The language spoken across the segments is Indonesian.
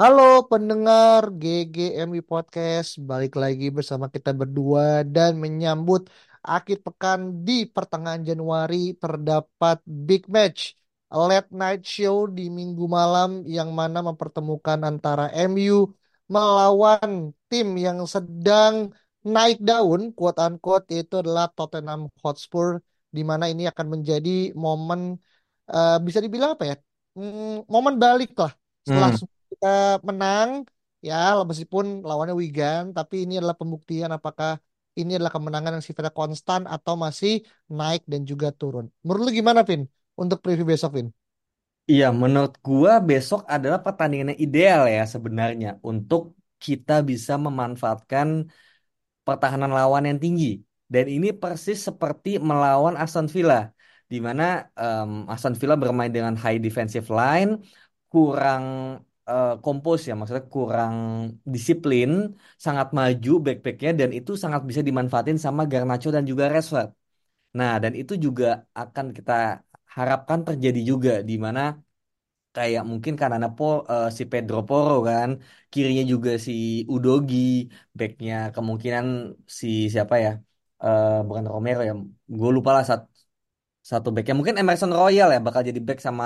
Halo pendengar GGMI Podcast, balik lagi bersama kita berdua dan menyambut akhir pekan di pertengahan Januari terdapat big match late night show di minggu malam yang mana mempertemukan antara MU melawan tim yang sedang naik daun quote unquote yaitu adalah Tottenham Hotspur di mana ini akan menjadi momen eh, bisa dibilang apa ya Hmm, momen balik lah setelah Hmm. Kita menang ya meskipun lawannya Wigan tapi ini adalah pembuktian apakah ini adalah kemenangan yang sifatnya konstan atau masih naik dan juga turun. Menurut lu gimana Vin untuk preview besok Vin? Iya, menurut gua besok adalah pertandingan yang ideal ya sebenarnya untuk kita bisa memanfaatkan pertahanan lawan yang tinggi. Dan ini persis seperti melawan Aston Villa, di mana em, Aston Villa bermain dengan high defensive line, kurang eh, kompos ya, maksudnya kurang disiplin, sangat maju back-backnya dan itu sangat bisa dimanfaatin sama Garnacho dan juga Rashford. Nah, dan itu juga akan kita harapkan terjadi juga di mana kayak mungkin karena Po eh, si Pedro Porro kan, kirinya juga si Udogi, backnya kemungkinan si siapa ya? Eh, bukan Romero ya, gue lupa lah satu backnya. Mungkin Emerson Royal ya bakal jadi back sama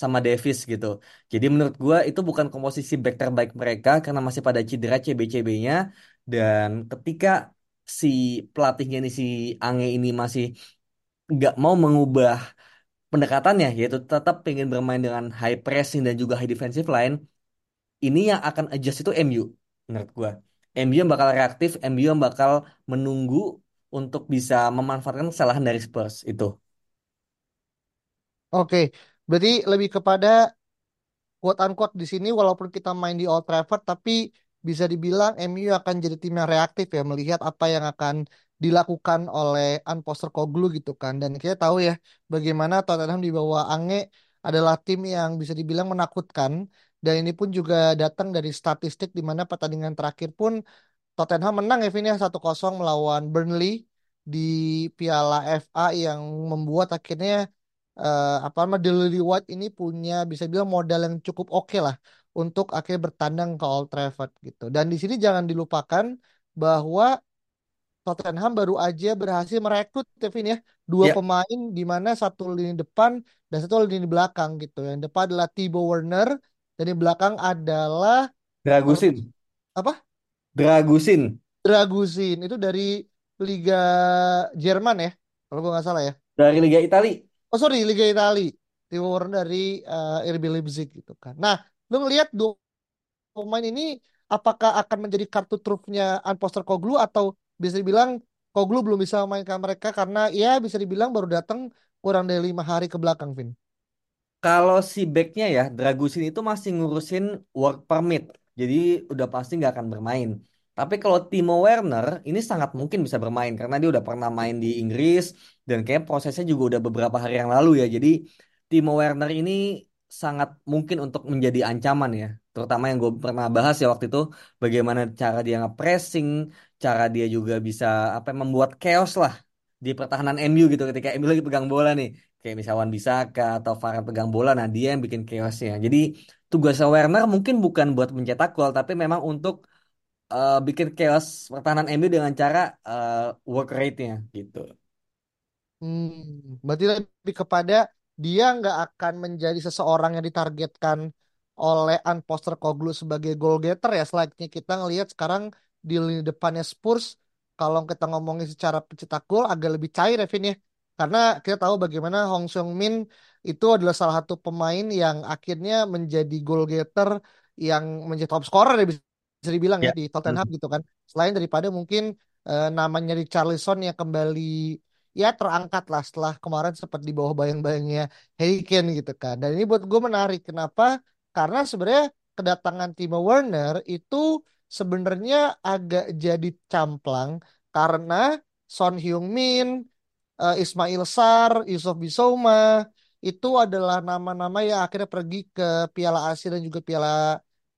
sama Davis gitu. Jadi menurut gue itu bukan komposisi back terbaik mereka karena masih pada cedera CB-CB-nya dan ketika si pelatihnya ini si Ange ini masih nggak mau mengubah pendekatannya yaitu tetap pengen bermain dengan high pressing dan juga high defensive line ini yang akan adjust itu MU menurut gua. MU yang bakal reaktif MU yang bakal menunggu untuk bisa memanfaatkan kesalahan dari Spurs itu Oke, berarti lebih kepada quote unquote di sini walaupun kita main di Old Trafford tapi bisa dibilang MU akan jadi tim yang reaktif ya melihat apa yang akan dilakukan oleh Postecoglou gitu kan. Dan kita tahu ya bagaimana Tottenham di bawah Ange adalah tim yang bisa dibilang menakutkan. Dan ini pun juga datang dari statistik di mana pertandingan terakhir pun Tottenham menang ya Vin ya 1-0 melawan Burnley di Piala FA yang membuat akhirnya eh, apa namanya Deli White ini punya bisa bilang modal yang cukup oke lah untuk akhirnya bertandang ke Old Trafford gitu. Dan di sini jangan dilupakan bahwa Tottenham baru aja berhasil merekrut Kevin ya dua ya pemain di mana satu lini depan dan satu lini belakang gitu. Yang depan adalah Thibaut Werner dan di belakang adalah Dragusin apa? Dragusin Dragusin itu dari Liga Jerman ya kalau gue nggak salah ya. dari Liga Italia Oh sorry Liga Italia. Thibaut Werner dari eh, RB Leipzig gitu kan. Nah, lu ngelihat dua pemain ini apakah akan menjadi kartu trufnya Unposter Koglu atau bisa dibilang Koglu belum bisa memainkan mereka karena ya bisa dibilang baru datang kurang dari lima hari ke belakang, Vin. kalau si backnya ya Dragusin itu masih ngurusin work permit jadi udah pasti nggak akan bermain Tapi kalau Timo Werner ini sangat mungkin bisa bermain karena dia udah pernah main di Inggris dan kayak prosesnya juga udah beberapa hari yang lalu ya. Jadi Timo Werner ini sangat mungkin untuk menjadi ancaman ya. Terutama yang gue pernah bahas ya waktu itu bagaimana cara dia nge-pressing, cara dia juga bisa apa membuat chaos lah di pertahanan MU gitu ketika MU lagi pegang bola nih. Kayak misalnya Wan Bissaka atau Varane pegang bola, nah dia yang bikin chaosnya. Jadi tugasnya Werner mungkin bukan buat mencetak gol, tapi memang untuk eh, bikin chaos pertahanan MU dengan cara eh, work rate-nya gitu. Hmm, berarti lebih kepada dia nggak akan menjadi seseorang yang ditargetkan oleh Ange Postecoglou sebagai goal getter ya. Selanjutnya kita ngelihat sekarang di lini depannya Spurs, kalau kita ngomongin secara pencetak gol agak lebih cair ya Vin ya. Karena kita tahu bagaimana Hong Seung-min itu adalah salah satu pemain yang akhirnya menjadi goal getter yang menjadi top scorer ya bisa bisa dibilang ya Ya. di Tottenham Hmm. gitu kan. Selain daripada mungkin eh, namanya Richarlison yang kembali ya terangkat lah setelah kemarin sempat di bawah bayang-bayangnya Harry Kane gitu kan. Dan ini buat gue menarik. Kenapa? Karena sebenarnya kedatangan Timo Werner itu sebenarnya agak jadi camplang karena Son Heung-min, eh, Ismail Sarr, Yusuf Bissouma itu adalah nama-nama yang akhirnya pergi ke Piala Asia dan juga Piala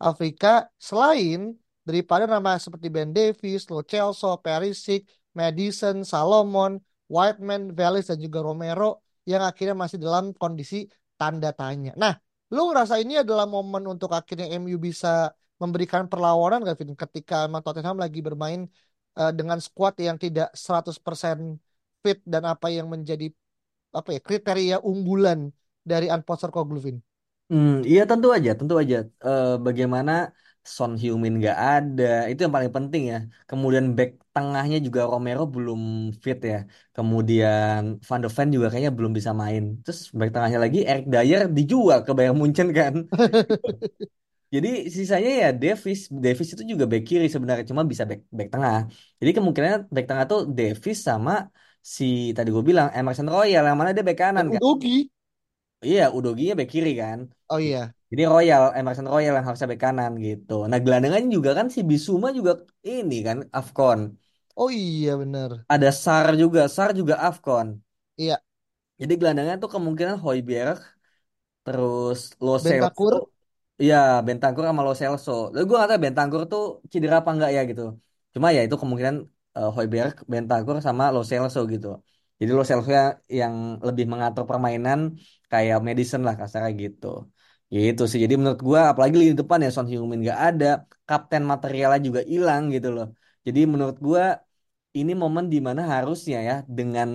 Afrika selain daripada nama seperti Ben Davies, Lo Celso, Perisic, Madison, Salomon, Whiteman, Velis dan juga Romero yang akhirnya masih dalam kondisi tanda tanya. Nah, lu ngerasa ini adalah momen untuk akhirnya MU bisa memberikan perlawanan gak Vin ketika emang Tottenham lagi bermain eh, dengan skuad yang tidak 100% fit dan apa yang menjadi apa ya kriteria unggulan dari Ange Postecoglou Vin? Hmm, iya tentu aja, tentu aja. Eh, bagaimana Son Heung-min nggak ada, itu yang paling penting ya. Kemudian back tengahnya juga Romero belum fit ya. Kemudian Van de Ven juga kayaknya belum bisa main. Terus back tengahnya lagi Eric Dyer dijual ke Bayern Munchen kan. Jadi sisanya ya Davis, Davis itu juga back kiri sebenarnya cuma bisa back back tengah. Jadi kemungkinan back tengah tuh Davis sama si tadi gue bilang Emerson Royal yang mana dia back kanan Dan kan. Udogi. Iya, Udoginya back kiri kan. Oh iya. Jadi Royal, Emerson Royal yang harusnya back kanan gitu. Nah, gelandangan juga kan si Bisuma juga ini kan Afcon. Oh iya bener. Ada Sar juga, Sar juga Afcon. Iya. Jadi gelandangan tuh kemungkinan Højbjerg, terus Lo Celso, Bentakur. iya Bentancur sama Lo Celso. Lalu gue gak Bentancur tuh cedera apa enggak ya gitu. Cuma ya itu kemungkinan uh, Bentancur sama Lo Celso gitu. Jadi Lo Celso yang, lebih mengatur permainan kayak Madison lah kasarnya gitu. Gitu sih. Jadi menurut gua apalagi di depan ya Son Heung-min nggak ada, kapten materialnya juga hilang gitu loh. Jadi menurut gua ini momen di mana harusnya ya dengan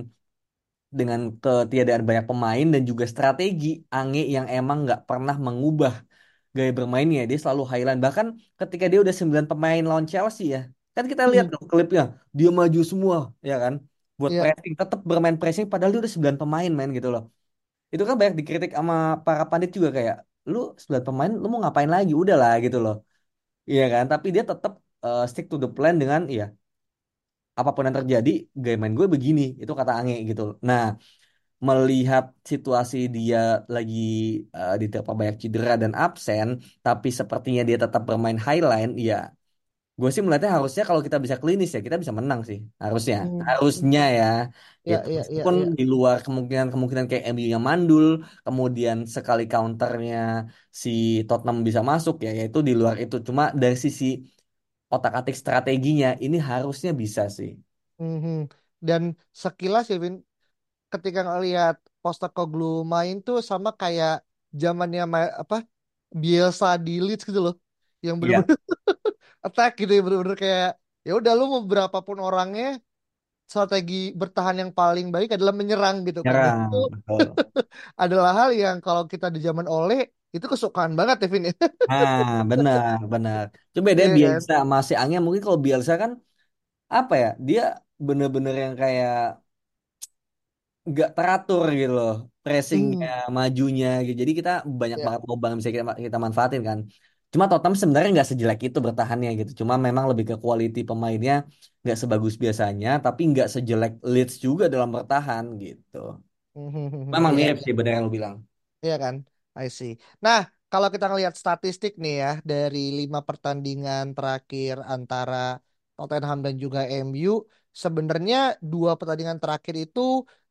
dengan ketiadaan banyak pemain dan juga strategi Ange yang emang nggak pernah mengubah gaya bermainnya. Dia selalu highline. Bahkan ketika dia udah 9 pemain lawan Chelsea ya. Kan kita lihat Hmm. dong klipnya. Dia maju semua ya kan. Buat Iya. pressing. Tetap bermain pressing padahal dia udah 9 pemain main gitu loh. Itu kan banyak dikritik sama para pandit juga kayak. Lu 9 pemain lu mau ngapain lagi? Udah lah gitu loh. Iya kan. Tapi dia tetap eh, stick to the plan dengan ya apa pun yang terjadi gaya main gue begini. Itu kata Ange gitu. Nah melihat situasi dia lagi uh, diterpa banyak cedera dan absen, tapi sepertinya dia tetap bermain highline, ya gue sih melihatnya harusnya kalau kita bisa klinis ya kita bisa menang sih, harusnya, Hmm. harusnya ya, Iya gitu. iya iya Meskipun iya. di luar kemungkinan-kemungkinan kayak MU yang mandul, kemudian sekali counternya si Tottenham bisa masuk ya, yaitu di luar itu. Cuma dari sisi otak-atik strateginya ini harusnya bisa sih. Mhm. Dan sekilas ya Vin ketika ngelihat Postecoglou main tuh sama kayak zamannya ma- apa Bielsa di Leeds gitu loh. Yang Iya, bener-bener attack gitu ya bener-bener kayak ya udah lu mau berapapun orangnya strategi bertahan yang paling baik adalah menyerang gitu kan. Itu adalah hal yang kalau kita di zaman Ole itu kesukaan banget ya Vin ya. Nah, benar, benar. Coba deh Iya kan? Bielsa masih angin mungkin kalau Bielsa kan apa ya? Dia bener-bener yang kayak nggak teratur gitu loh, pressingnya, Hmm, majunya gitu. Jadi kita banyak ya. banget lubang yang bisa kita, kita manfaatin kan. Cuma Tottenham sebenarnya nggak sejelek itu bertahannya gitu. Cuma memang lebih ke quality pemainnya nggak sebagus biasanya, tapi nggak sejelek Leeds juga dalam bertahan gitu. Memang Iya, mirip sih benar yang lu bilang. Iya kan? I see. Nah, kalau kita ngelihat statistik nih ya dari lima pertandingan terakhir antara Tottenham dan juga MU. Sebenarnya dua pertandingan terakhir itu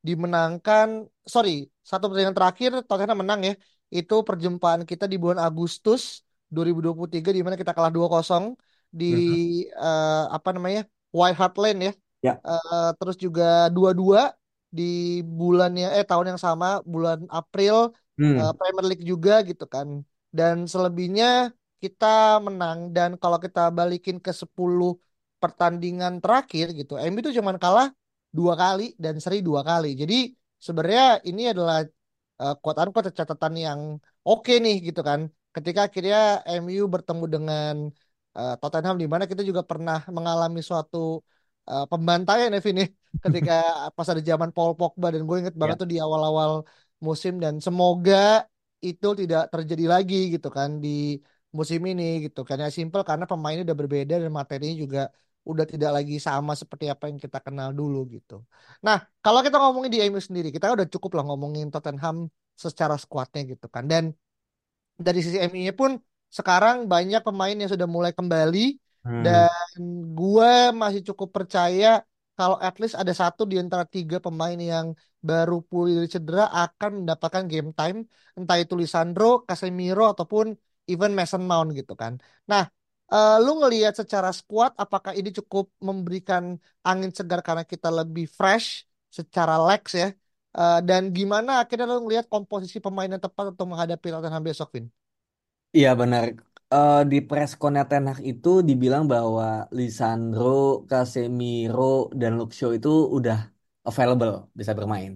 dimenangkan, sorry, satu pertandingan terakhir Tottenham menang ya. Itu perjumpaan kita di bulan Agustus 2023 di mana kita kalah 2-0 di Mhm. eh, apa namanya? White Hart Lane ya. Ya. Eh, terus juga 2-2 di bulan yang eh tahun yang sama bulan April eh, Hmm. Premier League juga gitu kan. Dan selebihnya kita menang dan kalau kita balikin ke 10 pertandingan terakhir gitu, MU itu cuman kalah dua kali dan seri dua kali. Jadi sebenarnya ini adalah uh, quote unquote catatan yang oke nih gitu kan. Ketika akhirnya MU bertemu dengan uh, Tottenham di mana kita juga pernah mengalami suatu uh, pembantaian ya Vin ya. ketika pas ada zaman Paul Pogba dan gue inget banget Ya. tuh di awal-awal musim dan semoga itu tidak terjadi lagi gitu kan di musim ini gitu kan ya simple karena pemainnya udah berbeda dan materinya juga udah tidak lagi sama seperti apa yang kita kenal dulu gitu. Nah, kalau kita ngomongin di MU sendiri, kita udah cukup lah ngomongin Tottenham secara skuadnya gitu kan. Dan dari sisi MU-nya pun sekarang banyak pemain yang sudah mulai kembali Hmm. dan gue masih cukup percaya kalau at least ada satu di antara tiga pemain yang baru pulih dari cedera akan mendapatkan game time entah itu Lisandro, Casemiro ataupun even Mason Mount gitu kan. Nah, eh, lu ngelihat secara squad apakah ini cukup memberikan angin segar karena kita lebih fresh secara legs ya? Eh, dan gimana akhirnya lu ngelihat komposisi pemain yang tepat untuk menghadapi Tottenham besok, Vin? Iya benar. Eh, di press con Ten Hag itu dibilang bahwa Lisandro, Casemiro, dan Shaw itu udah available bisa bermain.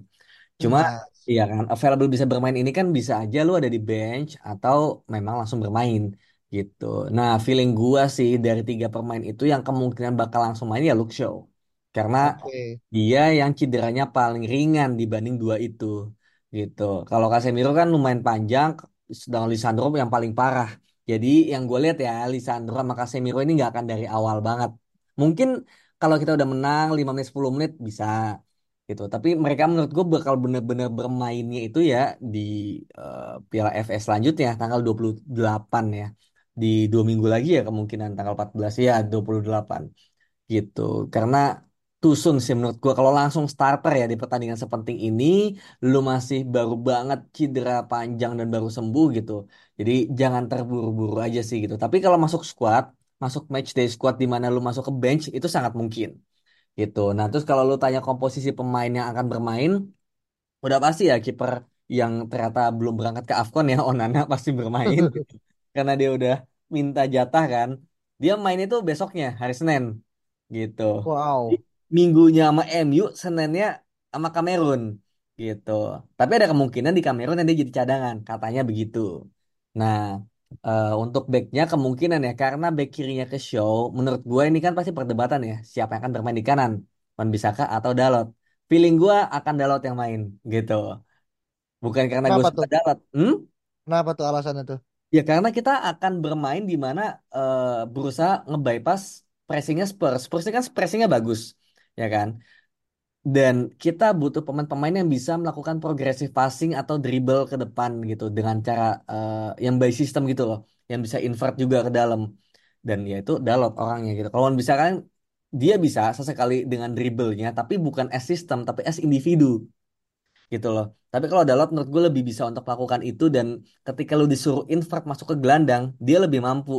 Cuma Nah, iya kan available bisa bermain ini kan bisa aja lu ada di bench atau memang langsung bermain gitu. Nah feeling gua sih dari tiga pemain itu yang kemungkinan bakal langsung main ya Shaw. Karena oke. dia yang cederanya paling ringan dibanding dua itu gitu. Kalau Casemiro kan lumayan panjang, sedang Lisandro yang paling parah. Jadi yang gue lihat ya Lisandro sama Casemiro ini nggak akan dari awal banget. Mungkin kalau kita udah menang 5 menit 10 menit bisa gitu. Tapi mereka menurut gue bakal bener-bener bermainnya itu ya di eh, Piala FS selanjutnya tanggal 28 ya. Di dua minggu lagi ya kemungkinan tanggal 14 ya 28 gitu. Karena too soon sih menurut gua kalau langsung starter ya di pertandingan sepenting ini lu masih baru banget cedera panjang dan baru sembuh gitu. Jadi jangan terburu-buru aja sih gitu. Tapi kalau masuk squad, masuk match day squad di mana lu masuk ke bench itu sangat mungkin gitu. Nah, terus kalau lu tanya komposisi pemain yang akan bermain, udah pasti ya kiper yang ternyata belum berangkat ke AFCON ya Onana pasti bermain gitu. Karena dia udah minta jatah kan. Dia main itu besoknya hari Senin gitu. Jadi, Wow. Minggunya sama MU, Seninnya sama Kamerun gitu. Tapi ada kemungkinan di Kamerun nanti jadi cadangan, katanya begitu. Nah, eh, untuk backnya kemungkinan ya karena back kirinya ke show, menurut gue ini kan pasti perdebatan ya, siapa yang akan bermain di kanan, Wan Bisaka atau Dalot. Feeling gue akan Dalot yang main gitu. Bukan karena gue suka tuh? Dalot. Hmm? Kenapa tuh alasannya tuh? Ya karena kita akan bermain di mana eh, berusaha nge-bypass pressingnya Spurs. Spurs ini kan pressingnya bagus, ya kan? Dan kita butuh pemain-pemain yang bisa melakukan progressive passing atau dribble ke depan gitu dengan cara eh, yang by system gitu loh, yang bisa invert juga ke dalam. Dan ya itu Dalot orangnya gitu. Kalau bisa kan dia bisa sesekali dengan dribblenya, tapi bukan as system, tapi as individu gitu loh. Tapi kalau Dalot menurut gue lebih bisa untuk melakukan itu dan ketika lu disuruh invert masuk ke gelandang, dia lebih mampu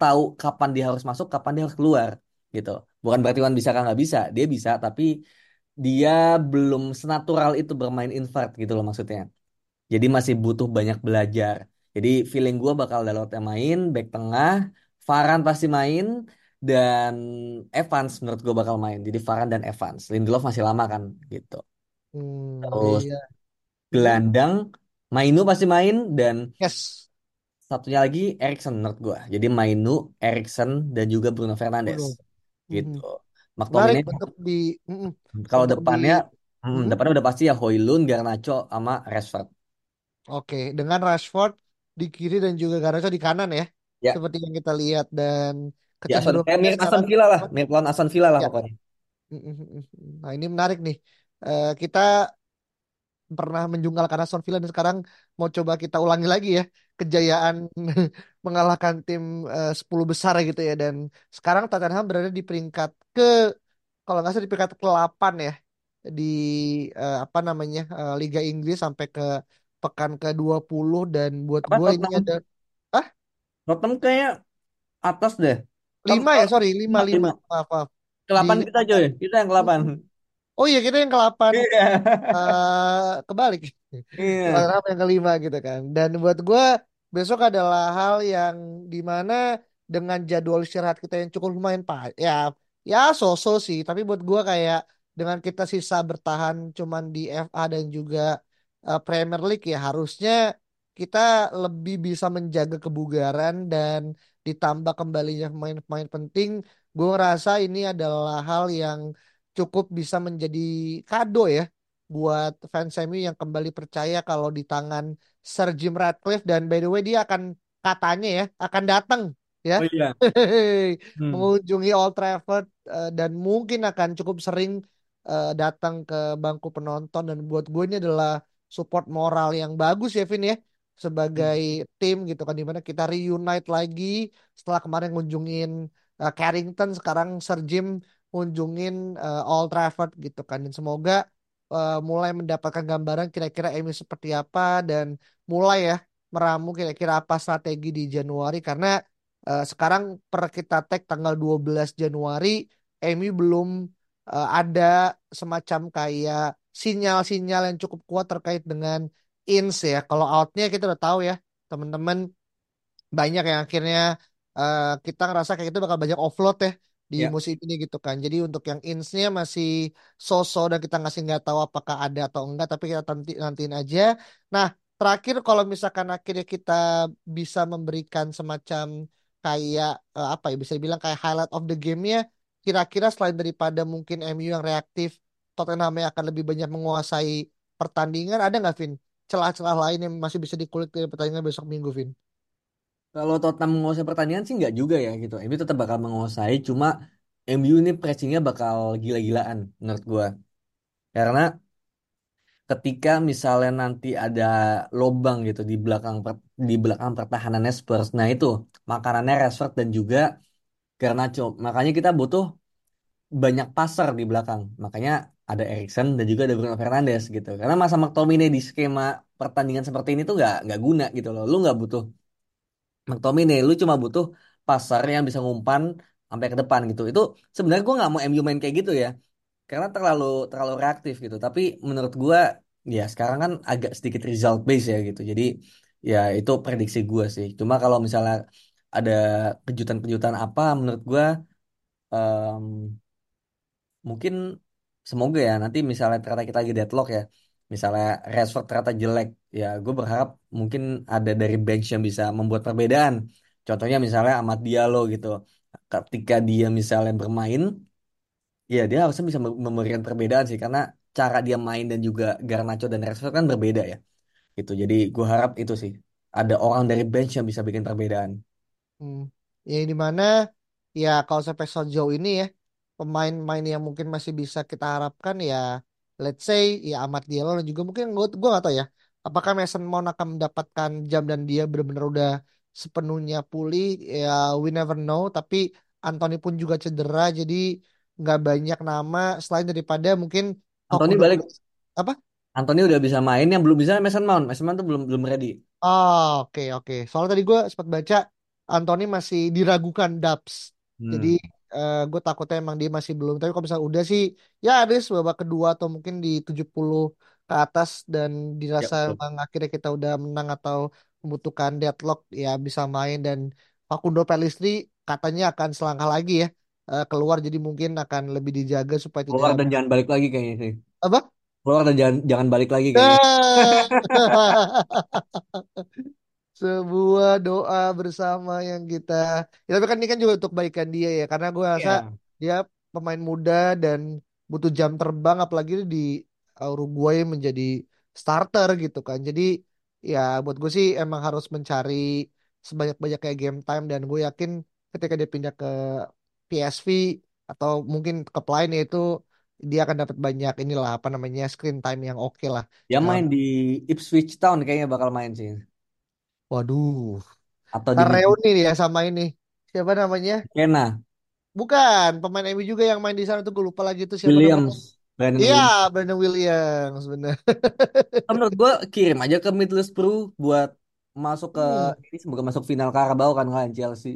tahu kapan dia harus masuk, kapan dia harus keluar gitu. Bukan berarti Wan bisa kan nggak bisa, dia bisa tapi dia belum senatural itu bermain invert gitu loh maksudnya. Jadi masih butuh banyak belajar. Jadi feeling gue bakal Dalot yang main, back tengah, Varane pasti main dan Evans menurut gue bakal main. Jadi Varane dan Evans. Lindelof masih lama kan gitu. Hmm, Terus iya. Gelandang Mainu pasti main dan Yes. satunya lagi Erikson menurut gua. Jadi Mainu, Erikson dan juga Bruno Fernandes Bruno. Gitu. Menarik McTominay untuk di mm-mm. kalau untuk di depannya hmm, mm, depannya udah pasti ya Højlund, Garnacho sama Rashford. oke dengan Rashford di kiri dan juga Garnacho di kanan ya. Ya, Seperti yang kita lihat dan ya Aston, eh, kecenderungannya mirip Aston Villa lah, mirip lawan Aston Villa lah ya. pokoknya. Nah, ini menarik nih. Eh, kita pernah menjungkalkan Aston Villa dan sekarang mau coba kita ulangi lagi ya. Kejayaan mengalahkan tim eh, 10 besar gitu ya dan sekarang Tottenham berada di peringkat ke kalau nggak salah di peringkat ke-8 ya di eh, apa namanya eh, Liga Inggris sampai ke pekan ke-20 dan buat Apa gue ini ada ah Tottenham kayak atas deh. Kan 5 ya sorry 5 lima, 5 lima. maaf, maaf. Ke Di 8 kita coy. Kita yang ke 8. Oh iya kita yang ke-8 Iya. eh kebalik. Iya. Tottenham yang kelima gitu kan. Dan buat gue besok adalah hal yang di mana dengan jadwal istirahat kita yang cukup lumayan pak ya ya so-so sih. Tapi buat gue kayak dengan kita sisa bertahan cuman di FA dan juga eh, Premier League ya harusnya kita lebih bisa menjaga kebugaran dan ditambah kembalinya pemain-pemain penting. Gue ngerasa ini adalah hal yang cukup bisa menjadi kado ya buat fans MU yang kembali percaya kalau di tangan Sir Jim Ratcliffe. Dan by the way dia akan katanya ya akan datang ya. Oh iya. Hmm. mengunjungi Old Trafford eh, dan mungkin akan cukup sering eh, datang ke bangku penonton. Dan buat gue ini adalah support moral yang bagus ya Vin ya. Sebagai tim gitu kan di mana kita reunite lagi setelah kemarin ngunjungin eh, Carrington. Sekarang Sir Jim ngunjungin eh, Old Trafford gitu kan. Dan semoga eh, mulai mendapatkan gambaran kira-kira MU seperti apa dan mulai ya meramu kira-kira apa strategi di Januari. Karena eh, sekarang per kita tag tanggal 12 Januari MU belum eh, ada semacam kayak sinyal-sinyal yang cukup kuat terkait dengan ins ya. Kalau outnya kita udah tahu ya teman-teman banyak yang akhirnya eh, kita ngerasa kayak itu bakal banyak offload ya di Ya. musim ini gitu kan. Jadi untuk yang insnya masih so-so dan kita ngasih nggak tahu apakah ada atau enggak, tapi kita nanti nantiin aja. Nah, terakhir kalau misalkan akhirnya kita bisa memberikan semacam kayak eh, apa ya bisa dibilang kayak highlight of the game-nya, kira-kira selain daripada mungkin MU yang reaktif, Tottenham yang akan lebih banyak menguasai pertandingan, ada nggak Vin? Celah-celah lain yang masih bisa dikulik dari pertandingan besok Minggu, Vin? Kalau Tottenham menguasai pertandingan sih nggak juga ya gitu. MU tetap bakal menguasai, cuma MU ini pressingnya bakal gila-gilaan menurut gua. Karena ketika misalnya nanti ada lobang gitu di belakang per- di belakang pertahanannya Spurs, nah itu makanannya Rashford dan juga Garnacho. Makanya kita butuh banyak passer di belakang. Makanya ada Erikson dan juga ada Bruno Fernandes gitu. Karena masa McTominay di skema pertandingan seperti ini tuh nggak nggak guna gitu loh. Lu nggak butuh McTominay, lu cuma butuh pasar yang bisa ngumpan sampai ke depan gitu. Itu sebenarnya gue nggak mau MU main kayak gitu ya, karena terlalu terlalu reaktif gitu. Tapi menurut gue ya sekarang kan agak sedikit result base ya gitu. Jadi ya itu prediksi gue sih. Cuma kalau misalnya ada kejutan-kejutan apa, menurut gue mungkin semoga ya nanti misalnya ternyata kita lagi deadlock ya misalnya Rashford ternyata jelek ya gue berharap mungkin ada dari bench yang bisa membuat perbedaan. Contohnya misalnya Ahmad Diallo gitu. Ketika dia misalnya bermain ya dia harusnya bisa mem- memberikan perbedaan sih. Karena cara dia main dan juga Garnacho dan Rashford kan berbeda ya. Gitu. Jadi gue harap itu sih. Ada orang dari bench yang bisa bikin perbedaan. Hmm. Ya di mana ya kalau sampai sejauh ini ya pemain-pemain yang mungkin masih bisa kita harapkan ya let's say ya Ahmad Diallo dan juga mungkin gue gue gak tahu ya apakah Mason Mount akan mendapatkan jam dan dia benar-benar udah sepenuhnya pulih ya we never know tapi Anthony pun juga cedera jadi nggak banyak nama selain daripada mungkin Anthony Facundo balik apa Anthony udah bisa main yang belum bisa Mason Mount Mason Mount tuh belum belum ready Oh, oke oke. Soalnya tadi gue sempat baca Anthony masih diragukan Dubs. Jadi Hmm. gue takutnya emang dia masih belum. Tapi kalau misalnya udah sih, ya ada babak kedua atau mungkin di 70 ke atas dan Ya dirasa betul. emang akhirnya kita udah menang atau membutuhkan deadlock ya bisa main dan Facundo Pellistri katanya akan selangkah lagi ya eh, keluar jadi mungkin akan lebih dijaga supaya tidak Keluar dan jangan balik lagi kayaknya sih. apa? Keluar dan jangan jangan balik lagi kayaknya. Sebuah doa bersama yang kita ya, tapi kan ini kan juga untuk kebaikan dia ya karena gue rasa Iya. dia pemain muda dan butuh jam terbang apalagi di Uruguay menjadi starter gitu kan jadi ya buat gue sih emang harus mencari sebanyak-banyak kayak game time dan gue yakin ketika dia pindah ke PSV atau mungkin klub lain ya itu dia akan dapat banyak inilah apa namanya screen time yang oke lah Dia dalam main di Ipswich Town kayaknya bakal main sih. Waduh. Atau di reuni ya sama ini. Siapa namanya? Kena, Bukan, pemain MU juga yang main di sana tuh gue lupa lagi tuh siapa namanya. Brandon Iya, Williams. Brandon Williams, bener. Nah, Menurut gue kirim aja ke Middlesbrough buat masuk ke Hmm, ini semoga masuk final Carabao kan kalian Chelsea.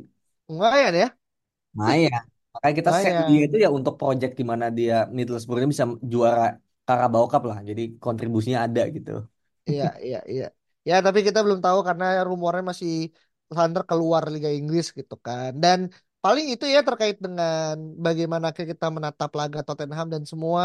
lumayan ya, Lumayan. Makanya kita set dia itu lumayan. ya untuk project di mana dia Middlesbrough ini bisa juara Carabao Cup lah. Jadi kontribusinya ada gitu. Iya, iya, iya. Ya, tapi kita belum tahu karena rumornya masih Thunder keluar Liga Inggris gitu kan. Dan paling itu ya terkait dengan bagaimana kita menatap laga Tottenham dan semua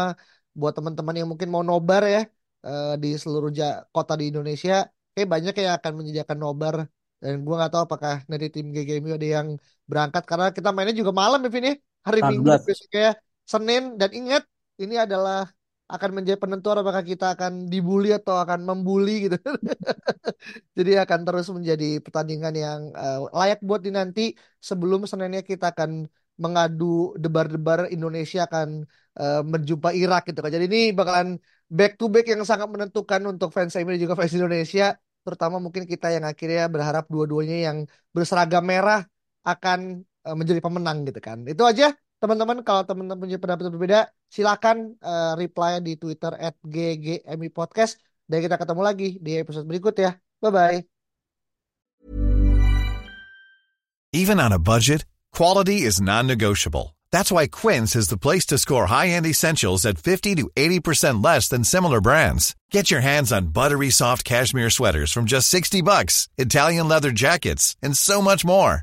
buat teman-teman yang mungkin mau nobar ya eh, di seluruh ja- kota di Indonesia, kayak banyak yang akan menyediakan nobar. Dan gua nggak tahu apakah dari tim GGMU ada yang berangkat karena kita mainnya juga malam ya, Vin ya. Hari Minggu dan 14. besoknya Senin. Dan ingat, ini adalah akan menjadi penentuan apakah kita akan dibully atau akan membuli gitu. Jadi akan terus menjadi pertandingan yang eh, layak buat dinanti sebelum Seninnya kita akan mengadu debar-debar Indonesia akan eh, menjumpai Irak gitu kan. Jadi ini bakalan back to back yang sangat menentukan untuk fans MU dan juga fans Indonesia, terutama mungkin kita yang akhirnya berharap dua-duanya yang berseragam merah akan eh, menjadi pemenang gitu kan. Itu aja teman-teman kalau teman-teman punya pendapat berbeda silakan eh, reply di Twitter @ggmi podcast dan kita ketemu lagi di episode berikut ya. Bye bye. Even on a budget, quality is non-negotiable. That's why Quince is the place to score high-end essentials at 50 to 80% less than similar brands. Get your hands on buttery soft cashmere sweaters from just 60 bucks, Italian leather jackets, and so much more.